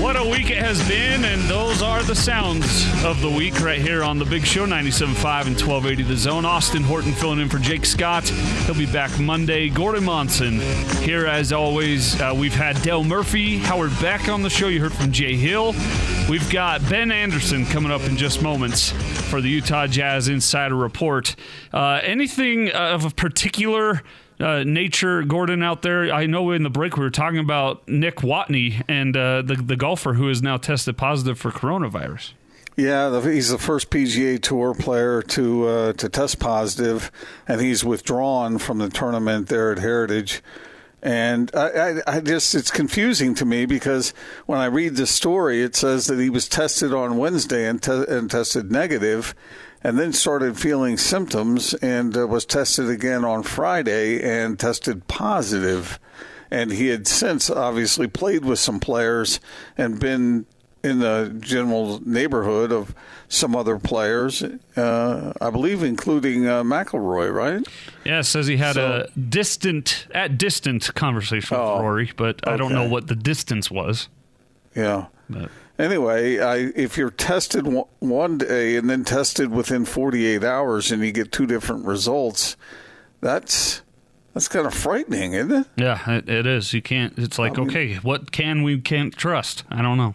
What a week it has been, and those are the sounds of the week right here on the Big Show, 97.5 and 1280 The Zone. Austin Horton filling in for Jake Scott. He'll be back Monday. Gordon Monson here as always. Uh, we've had Dell Murphy, Howard Beck on the show. You heard from Jay Hill. We've got Ben Anderson coming up in just moments for the Utah Jazz Insider Report. Uh, anything of a particular uh, nature, Gordon, out there. I know in the break we were talking about Nick Watney and uh, the the golfer who is now tested positive for coronavirus. Yeah, he's the first PGA Tour player to uh, to test positive, and he's withdrawn from the tournament there at Heritage. And I, I, I just it's confusing to me because when I read the story, it says that he was tested on Wednesday and, te- and tested negative, and then started feeling symptoms and uh, was tested again on Friday and tested positive. And he had since obviously played with some players and been in the general neighborhood of some other players, uh, I believe, including uh, McIlroy, right? Yeah, says he had so, a distant, at distant conversation with oh, Rory, but I don't know what the distance was. Yeah. But anyway, I, if you're tested one day and then tested within 48 hours and you get two different results, that's that's kind of frightening, isn't it? Yeah, it, it is. You can't. It's like, I mean, okay, what can we can't trust? I don't know.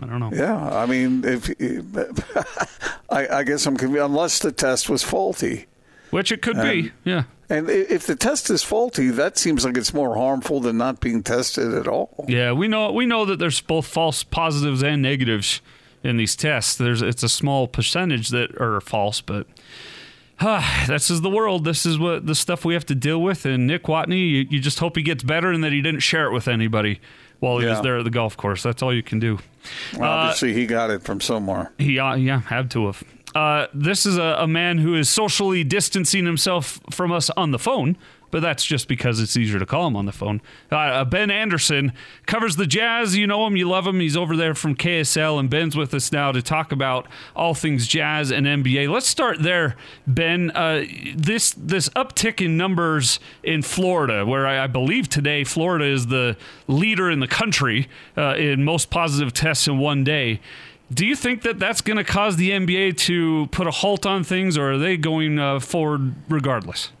I don't know. Yeah, I mean, if I, I guess I'm convinced, unless the test was faulty, which it could be. Yeah. And if the test is faulty, that seems like it's more harmful than not being tested at all. Yeah, we know we know that there's both false positives and negatives in these tests. There's it's a small percentage that are false, but uh, this is the world. This is what the stuff we have to deal with. And Nick Watney, you, you just hope he gets better and that he didn't share it with anybody while he yeah. was there at the golf course. That's all you can do. Well, obviously, uh, he got it from somewhere. He uh, yeah had to have. Uh, this is a, a, man who is socially distancing himself from us on the phone, but that's just because it's easier to call him on the phone. Uh, uh, ben Anderson covers the Jazz. You know him, you love him. He's over there from KSL, and Ben's with us now to talk about all things Jazz and NBA. Let's start there, Ben. Uh, this this uptick in numbers in Florida, where I, I, believe today Florida is the leader in the country uh, in most positive tests in one day. Do you think that that's going to cause the NBA to put a halt on things, or are they going uh, forward regardless?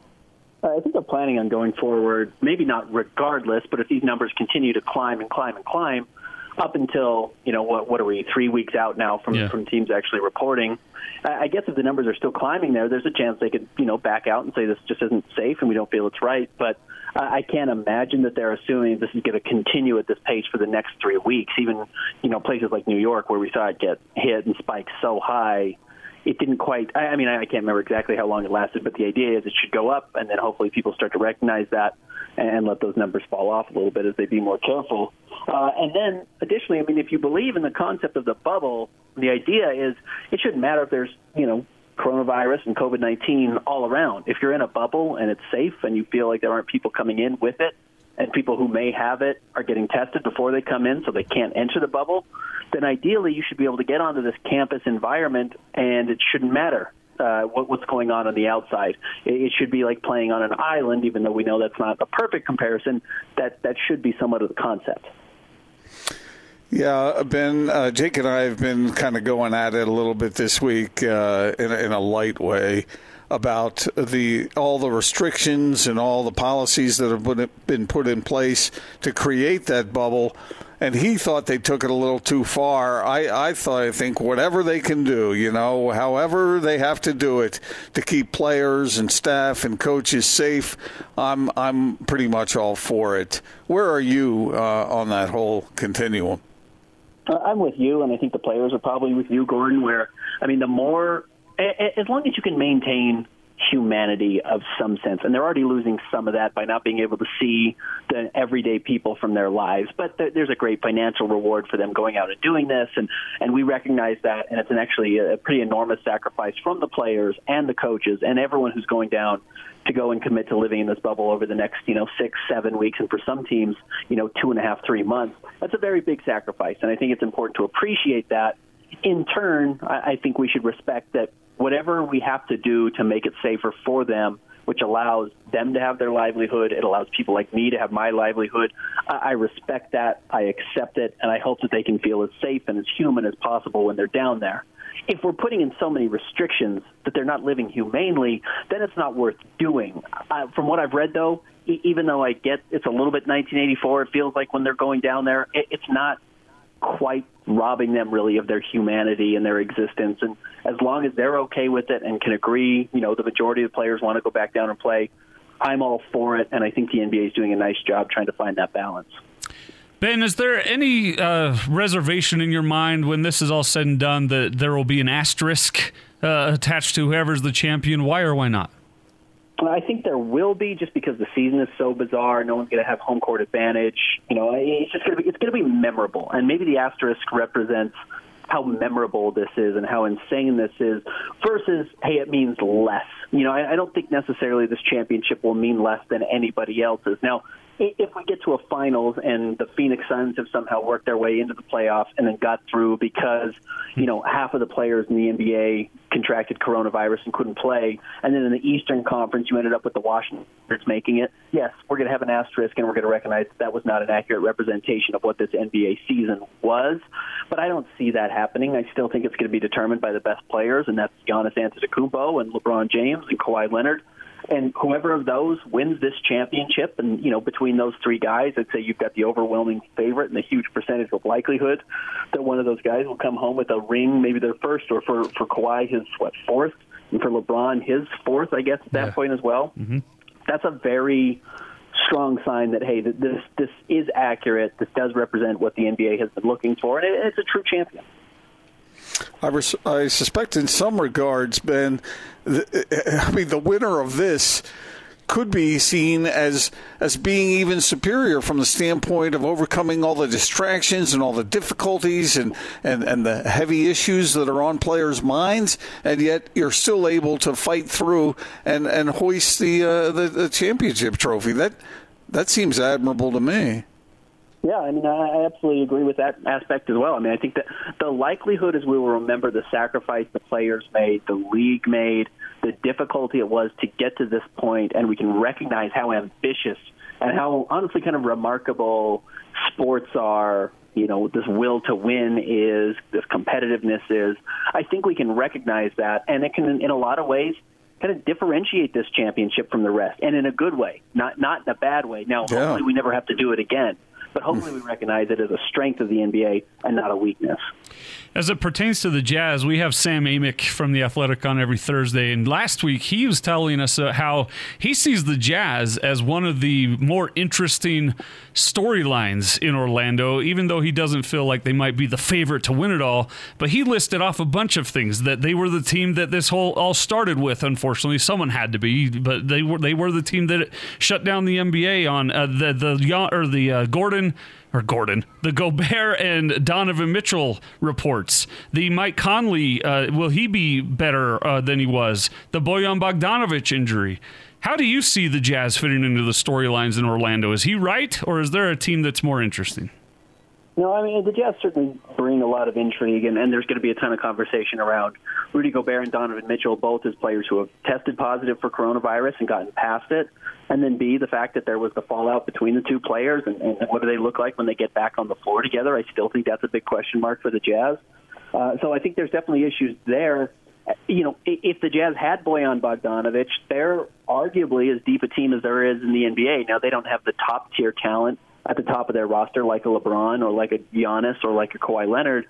Uh, I think they're planning on going forward, maybe not regardless, but if these numbers continue to climb and climb and climb up until, you know, what, what are we, three weeks out now from, yeah. from teams actually reporting, I guess if the numbers are still climbing there, there's a chance they could, you know, back out and say this just isn't safe and we don't feel it's right. But I can't imagine that they're assuming this is going to continue at this pace for the next three weeks. Even, you know, places like New York where we saw it get hit and spike so high, it didn't quite. I, I mean, I can't remember exactly how long it lasted, but the idea is it should go up, and then hopefully people start to recognize that and let those numbers fall off a little bit as they be more careful. Uh, and then, additionally, I mean, if you believe in the concept of the bubble, the idea is it shouldn't matter if there's, you know, coronavirus and COVID 19 all around. If you're in a bubble and it's safe and you feel like there aren't people coming in with it, and people who may have it are getting tested before they come in so they can't enter the bubble, then ideally you should be able to get onto this campus environment and it shouldn't matter uh, what, what's going on on the outside. It, it should be like playing on an island, even though we know that's not a perfect comparison. That that should be somewhat of the concept. Yeah, Ben, uh, Jake and I have been kind of going at it a little bit this week uh, in, in a light way about the all the restrictions and all the policies that have been put in place to create that bubble. And he thought they took it a little too far. I, I thought I think whatever they can do, you know, however they have to do it to keep players and staff and coaches safe, I'm I'm pretty much all for it. Where are you uh, on that whole continuum? Uh, I'm with you, and I think the players are probably with you, Gordon. Where I mean, the more as long as you can maintain humanity of some sense. And they're already losing some of that by not being able to see the everyday people from their lives. But th- there's a great financial reward for them going out and doing this. And, and we recognize that. And it's an actually a pretty enormous sacrifice from the players and the coaches and everyone who's going down to go and commit to living in this bubble over the next, you know, six, seven weeks, and for some teams, you know, two and a half, three months. That's a very big sacrifice, and I think it's important to appreciate that. In turn, I think we should respect that whatever we have to do to make it safer for them, which allows them to have their livelihood, it allows people like me to have my livelihood. I respect that, I accept it, and I hope that they can feel as safe and as human as possible when they're down there if we're putting in so many restrictions that they're not living humanely, then it's not worth doing. Uh, from what I've read, though, e- even though I get it's a little bit 1984, it feels like when they're going down there, it, it's not quite robbing them really of their humanity and their existence. And as long as they're okay with it and can agree, you know, the majority of the players want to go back down and play. I'm all for it, and I think the NBA is doing a nice job trying to find that balance. Ben, is there any uh, reservation in your mind when this is all said and done that there will be an asterisk uh, attached to whoever's the champion? Why or why not? I think there will be just because the season is so bizarre. No one's going to have home court advantage. You know, it's just going to be it's going to be memorable, and maybe the asterisk represents how memorable this is and how insane this is versus hey it means less you know I, I don't think necessarily this championship will mean less than anybody else's now if we get to a finals and the Phoenix Suns have somehow worked their way into the playoffs and then got through because, you know, half of the players in the NBA contracted coronavirus and couldn't play, and then in the Eastern Conference you ended up with the Washington Wizards making it, yes, we're going to have an asterisk and we're going to recognize that, that was not an accurate representation of what this NBA season was. But I don't see that happening. I still think it's going to be determined by the best players, and that's Giannis Antetokounmpo and LeBron James and Kawhi Leonard and whoever of those wins this championship, and you know between those three guys, I'd say you've got the overwhelming favorite and a huge percentage of likelihood that one of those guys will come home with a ring, maybe their first, or for for Kawhi his what fourth, and for LeBron his fourth, I guess at that yeah. point as well. Mm-hmm. That's a very strong sign that hey, this this is accurate. This does represent what the NBA has been looking for, and it's a true champion. I, res- I suspect, in some regards, Ben, the, I mean, the winner of this could be seen as as being even superior from the standpoint of overcoming all the distractions and all the difficulties and, and, and the heavy issues that are on players' minds, and yet you're still able to fight through and, and hoist the, uh, the the championship trophy. That that seems admirable to me. Yeah, I mean, I absolutely agree with that aspect as well. I mean, I think that the likelihood is we will remember the sacrifice the players made, the league made, the difficulty it was to get to this point, and we can recognize how ambitious and how honestly kind of remarkable sports are. You know, this will to win is, this competitiveness is. I think we can recognize that, and it can, in a lot of ways, kind of differentiate this championship from the rest, and in a good way, not not in a bad way. Now, yeah. hopefully, we never have to do it again but hopefully we recognize it as a strength of the NBA and not a weakness. As it pertains to the Jazz, we have Sam Amick from The Athletic on every Thursday. And last week, he was telling us uh, how he sees the Jazz as one of the more interesting storylines in Orlando, even though he doesn't feel like they might be the favorite to win it all. But he listed off a bunch of things that they were the team that this whole all started with. Unfortunately, someone had to be, but they were they were the team that shut down the NBA on uh, the the or the uh, Gordon or Gordon, the Gobert and Donovan Mitchell reports. The Mike Conley, uh, will he be better uh, than he was? The Bojan Bogdanovic injury. How do you see the Jazz fitting into the storylines in Orlando? Is he right, or is there a team that's more interesting? No, I mean the Jazz certainly bring a lot of intrigue, and, and there's going to be a ton of conversation around Rudy Gobert and Donovan Mitchell, both as players who have tested positive for coronavirus and gotten past it, and then B, the fact that there was the fallout between the two players, and, and what do they look like when they get back on the floor together? I still think that's a big question mark for the Jazz. Uh, so I think there's definitely issues there. You know, if the Jazz had Bojan Bogdanovic, they're arguably as deep a team as there is in the NBA. Now they don't have the top tier talent at the top of their roster, like a LeBron or like a Giannis or like a Kawhi Leonard.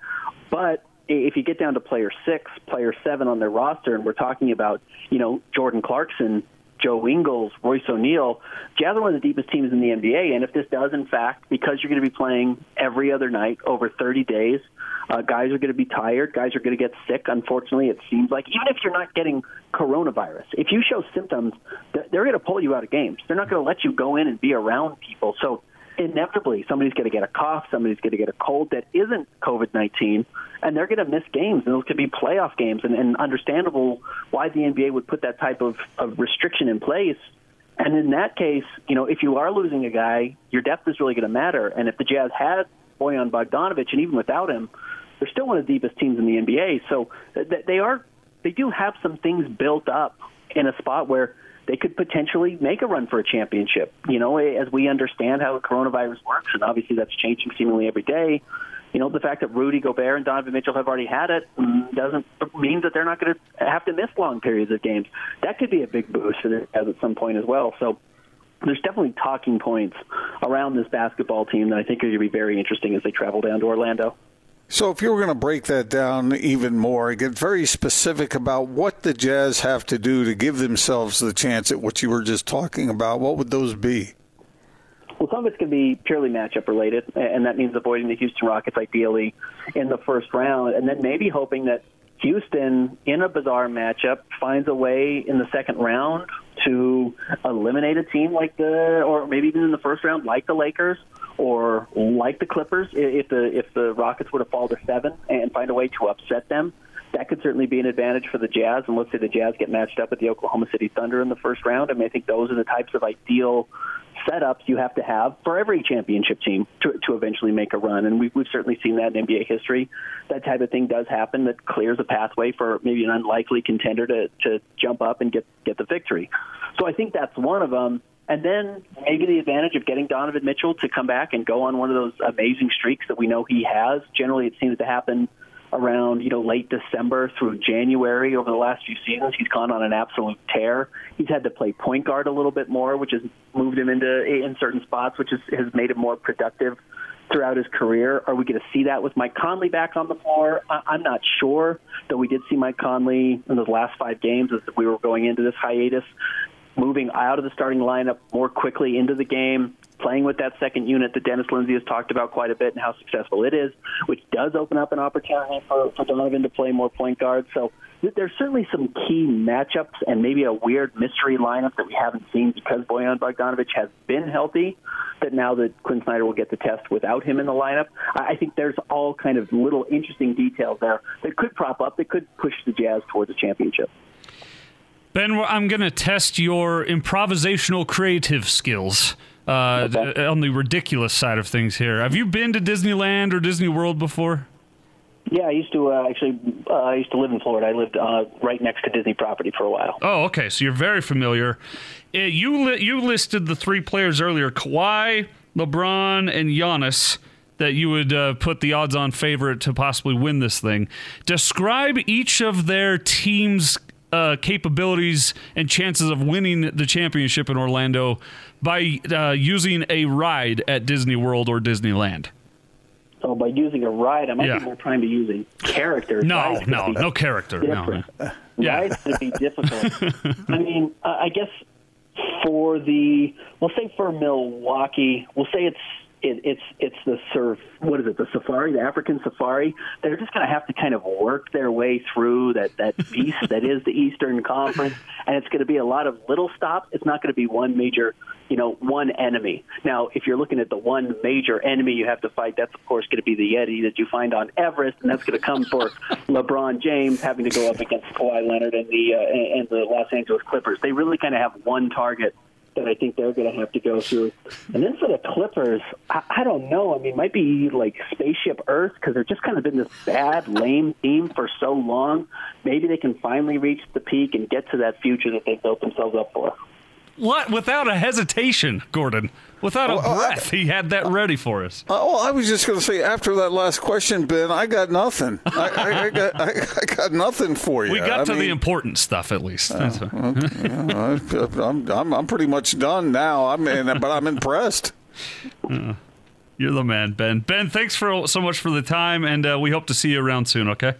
But if you get down to player six, player seven on their roster, and we're talking about, you know, Jordan Clarkson Joe Ingles, Royce O'Neale. Jazz are one of the deepest teams in the NBA, and if this does, in fact, because you're going to be playing every other night over 30 days, uh, guys are going to be tired. Guys are going to get sick. Unfortunately, it seems like even if you're not getting coronavirus, if you show symptoms, they're going to pull you out of games. They're not going to let you go in and be around people. So inevitably somebody's going to get a cough, somebody's going to get a cold that isn't COVID 19, and they're going to miss games. And those could be playoff games, and, and understandable why the NBA would put that type of, of restriction in place. And in that case, you know, if you are losing a guy, your depth is really going to matter. And if the Jazz had Bojan Bogdanovic, and even without him, they're still one of the deepest teams in the NBA. So they are, they do have some things built up in a spot where they could potentially make a run for a championship. You know, eh, as we understand how the coronavirus works, and obviously that's changing seemingly every day. You know, the fact that Rudy Gobert and Donovan Mitchell have already had it mm, doesn't mean that they're not going to have to miss long periods of games. That could be a big boost for the Jazz at some point as well. So there's definitely talking points around this basketball team that I think are going to be very interesting as they travel down to Orlando. So, if you were going to break that down even more, get very specific about what the Jazz have to do to give themselves the chance at what you were just talking about, what would those be? Well, some of it's going to be purely matchup related, and that means avoiding the Houston Rockets ideally in the first round, and then maybe hoping that Houston, in a bizarre matchup, finds a way in the second round to eliminate a team like the, or maybe even in the first round, like the Lakers or like the Clippers. If the if the Rockets were to fall to seven and find a way to upset them, that could certainly be an advantage for the Jazz. And let's say the Jazz get matched up with the Oklahoma City Thunder in the first round. I mean, I think those are the types of ideal setups you have to have for every championship team to, to eventually make a run. And we've, we've certainly seen that in NBA history. That type of thing does happen that clears a pathway for maybe an unlikely contender to, to jump up and get, get the victory. So I think that's one of them. And then maybe the advantage of getting Donovan Mitchell to come back and go on one of those amazing streaks that we know he has. Generally, it seems to happen around you know late December through January over the last few seasons. He's gone on an absolute tear. He's had to play point guard a little bit more, which has moved him into in certain spots, which has, has made him more productive throughout his career. Are we going to see that with Mike Conley back on the floor? I, I'm not sure. Though we did see Mike Conley in those last five games as we were going into this hiatus, moving out of the starting lineup more quickly into the game playing with that second unit that Dennis Lindsey has talked about quite a bit and how successful it is, which does open up an opportunity for, for Donovan to play more point guard. So there's certainly some key matchups and maybe a weird mystery lineup that we haven't seen because Bojan Bogdanovic has been healthy. That now that Quin Snyder will get the test without him in the lineup, I think there's all kind of little interesting details there that could prop up, that could push the Jazz towards a championship. Ben, I'm going to test your improvisational creative skills uh, okay. on the ridiculous side of things here. Have you been to Disneyland or Disney World before? Yeah, I used to uh, actually. Uh, I used to live in Florida. I lived uh, right next to Disney property for a while. Oh, okay. So you're very familiar. Uh, you li- you listed the three players earlier: Kawhi, LeBron, and Giannis. That you would uh, put the odds-on favorite to possibly win this thing. Describe each of their teams' uh, capabilities and chances of winning the championship in Orlando by uh, using a ride at Disney World or Disneyland? So by using a ride, I might yeah. be more trying to use a character. No, no, no character. Different. No. Yeah. Rides would be difficult. I mean, I guess for the, we'll say for Milwaukee, we'll say it's it, it's it's the surf. What is it? The safari, the African safari. They're just going to have to kind of work their way through that that beast that is the Eastern Conference, and it's going to be a lot of little stops. It's not going to be one major, you know, one enemy. Now, if you're looking at the one major enemy you have to fight, that's of course going to be the Yeti that you find on Everest, and that's going to come for LeBron James having to go up against Kawhi Leonard and the uh, and the Los Angeles Clippers. They really kind of have one target that I think they're going to have to go through. And then for the Clippers, I, I don't know. I mean, might be like Spaceship Earth because they've just kind of been this bad, lame team for so long. Maybe they can finally reach the peak and get to that future that they've built themselves up for. What? Without a hesitation, Gordon. Without a well, breath, I, he had that ready for us. Uh, well, I was just going to say after that last question, Ben, I got nothing. I, I, I got I, got nothing for you. We got to mean, the important stuff at least. Uh, okay, I'm, I'm I'm pretty much done now. I'm in, but I'm impressed. Uh, you're the man, Ben. Ben, thanks for so much for the time, and uh, we hope to see you around soon. Okay.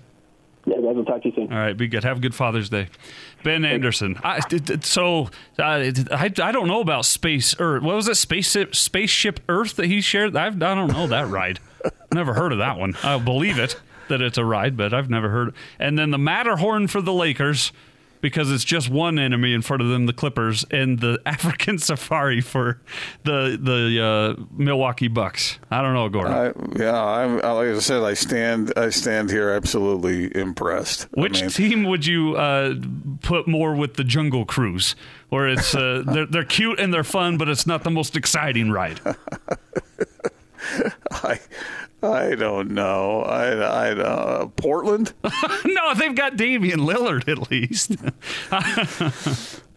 Yeah, guys, we'll talk to you soon. All right, be good. Have a good Father's Day. Ben Anderson. I, so uh, I, I don't know about space Earth. what was it? Spaceship Spaceship Earth that he shared. I've, I don't know that ride. never heard of that one. I believe it that it's a ride, but I've never heard. And then the Matterhorn for the Lakers because it's just one enemy in front of them, the Clippers, and the African Safari for the the uh, Milwaukee Bucks. I don't know, Gordon. I, yeah, I, like I said, I stand I stand here absolutely impressed. Which I mean, team would you uh, put more with the Jungle Cruise, where it's uh, they're they're cute and they're fun, but it's not the most exciting ride? I I don't know. I, I uh, Portland. no, they've got Damian Lillard at least.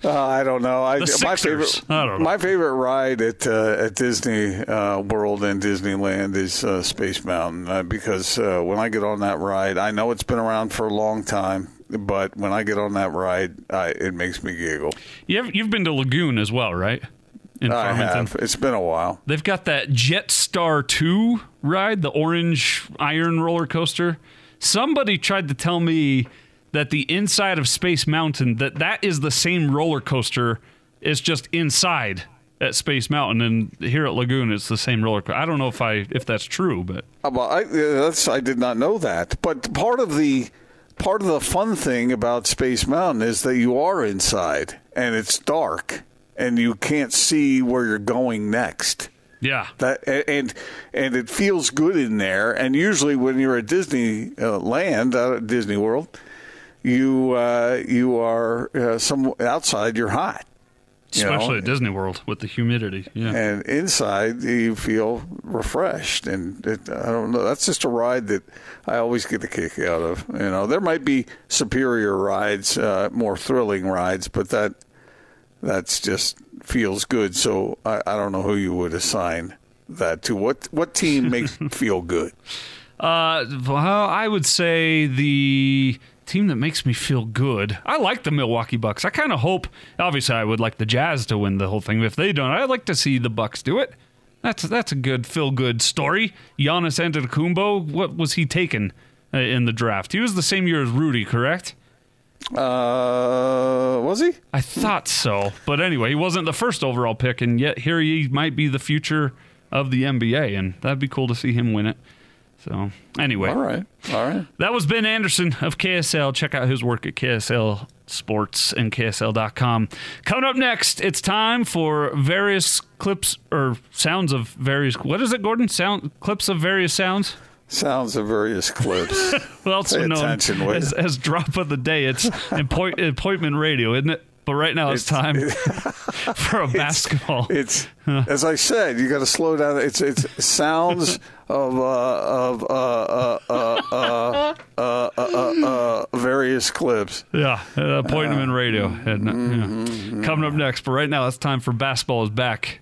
uh, I don't know. I, my favorite. I don't know. My favorite ride at uh, at Disney uh, World and Disneyland is uh, Space Mountain uh, because when I get on that ride, I know it's been around for a long time. But when I get on that ride, I, it makes me giggle. You've, you've been to Lagoon as well, right? In I Have. It's been a while. They've got that Jetstar 2 ride, the orange iron roller coaster. Somebody tried to tell me that the inside of Space Mountain that that is the same roller coaster it's just inside at Space Mountain and here at Lagoon it's the same roller coaster. I don't know if I if that's true, but uh, well, I, that's I did not know that. But part of the part of the fun thing about Space Mountain is that you are inside and it's dark and you can't see where you're going next. Yeah. That and and it feels good in there. And usually when you're at Disney uh, Land, uh, Disney World, you uh, you are uh, some outside. You're hot. Especially know? at Disney World with the humidity. Yeah. And inside you feel refreshed. And it, I don't know. That's just a ride that I always get a kick out of. You know, there might be superior rides, uh, more thrilling rides, but that that's just feels good. So I, I don't know who you would assign that to. What what team makes feel good? Uh, well, I would say the team that makes me feel good. I like the Milwaukee Bucks. I kind of hope. Obviously, I would like the Jazz to win the whole thing. If they don't, I'd like to see the Bucks do it. That's that's a good feel good story. Giannis Antetokounmpo. What was he taken uh, in the draft? He was the same year as Rudy, correct? Uh, was he? I thought so, but anyway, he wasn't the first overall pick, and yet here he might be the future of the NBA, and that'd be cool to see him win it. So anyway, all right, all right. That was Ben Anderson of KSL. Check out his work at KSL Sports and KSL.com. Coming up next, it's time for various clips or sounds of various. What is it, Gordon? Sound clips of various sounds. Sounds of various clips. well, also known as, as, drop of the day. It's appoint, appointment radio, isn't it? But right now it's, it's time it, for a basketball. It's, it's as I said, you got to slow down. It's it's sounds of uh, of uh, uh, uh, various clips. Yeah, appointment radio. And, mm-hmm, Coming up next, but right now it's time for basketball is back.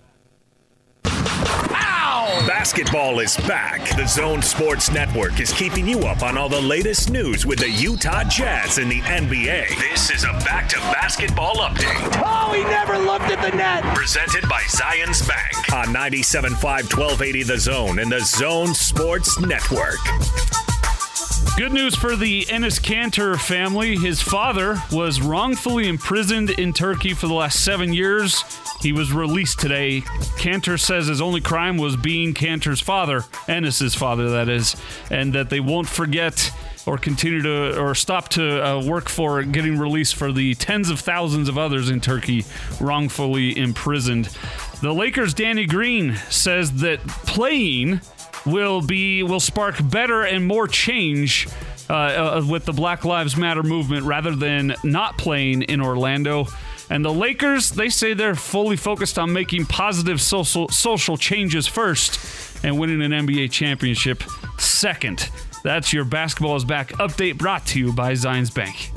Basketball is back. The Zone Sports Network is keeping you up on all the latest news with the Utah Jazz and the NBA. This is a back to basketball update. Oh, he never looked at the net. Presented by Zions Bank on 97.5 1280 The Zone and the Zone Sports Network. Good news for the Enes Kanter family. His father was wrongfully imprisoned in Turkey for the last seven years. He was released today. Kanter says his only crime was being Kanter's father, Enes's father, that is, and that they won't forget or continue to or stop to uh, work for getting released for the tens of thousands of others in Turkey wrongfully imprisoned. The Lakers' Danny Green says that playing will be will spark better and more change uh, uh, with the Black Lives Matter movement rather than not playing in Orlando. And the Lakers, they say they're fully focused on making positive social social changes first and winning an NBA championship second. That's your basketball is back update brought to you by Zions Bank.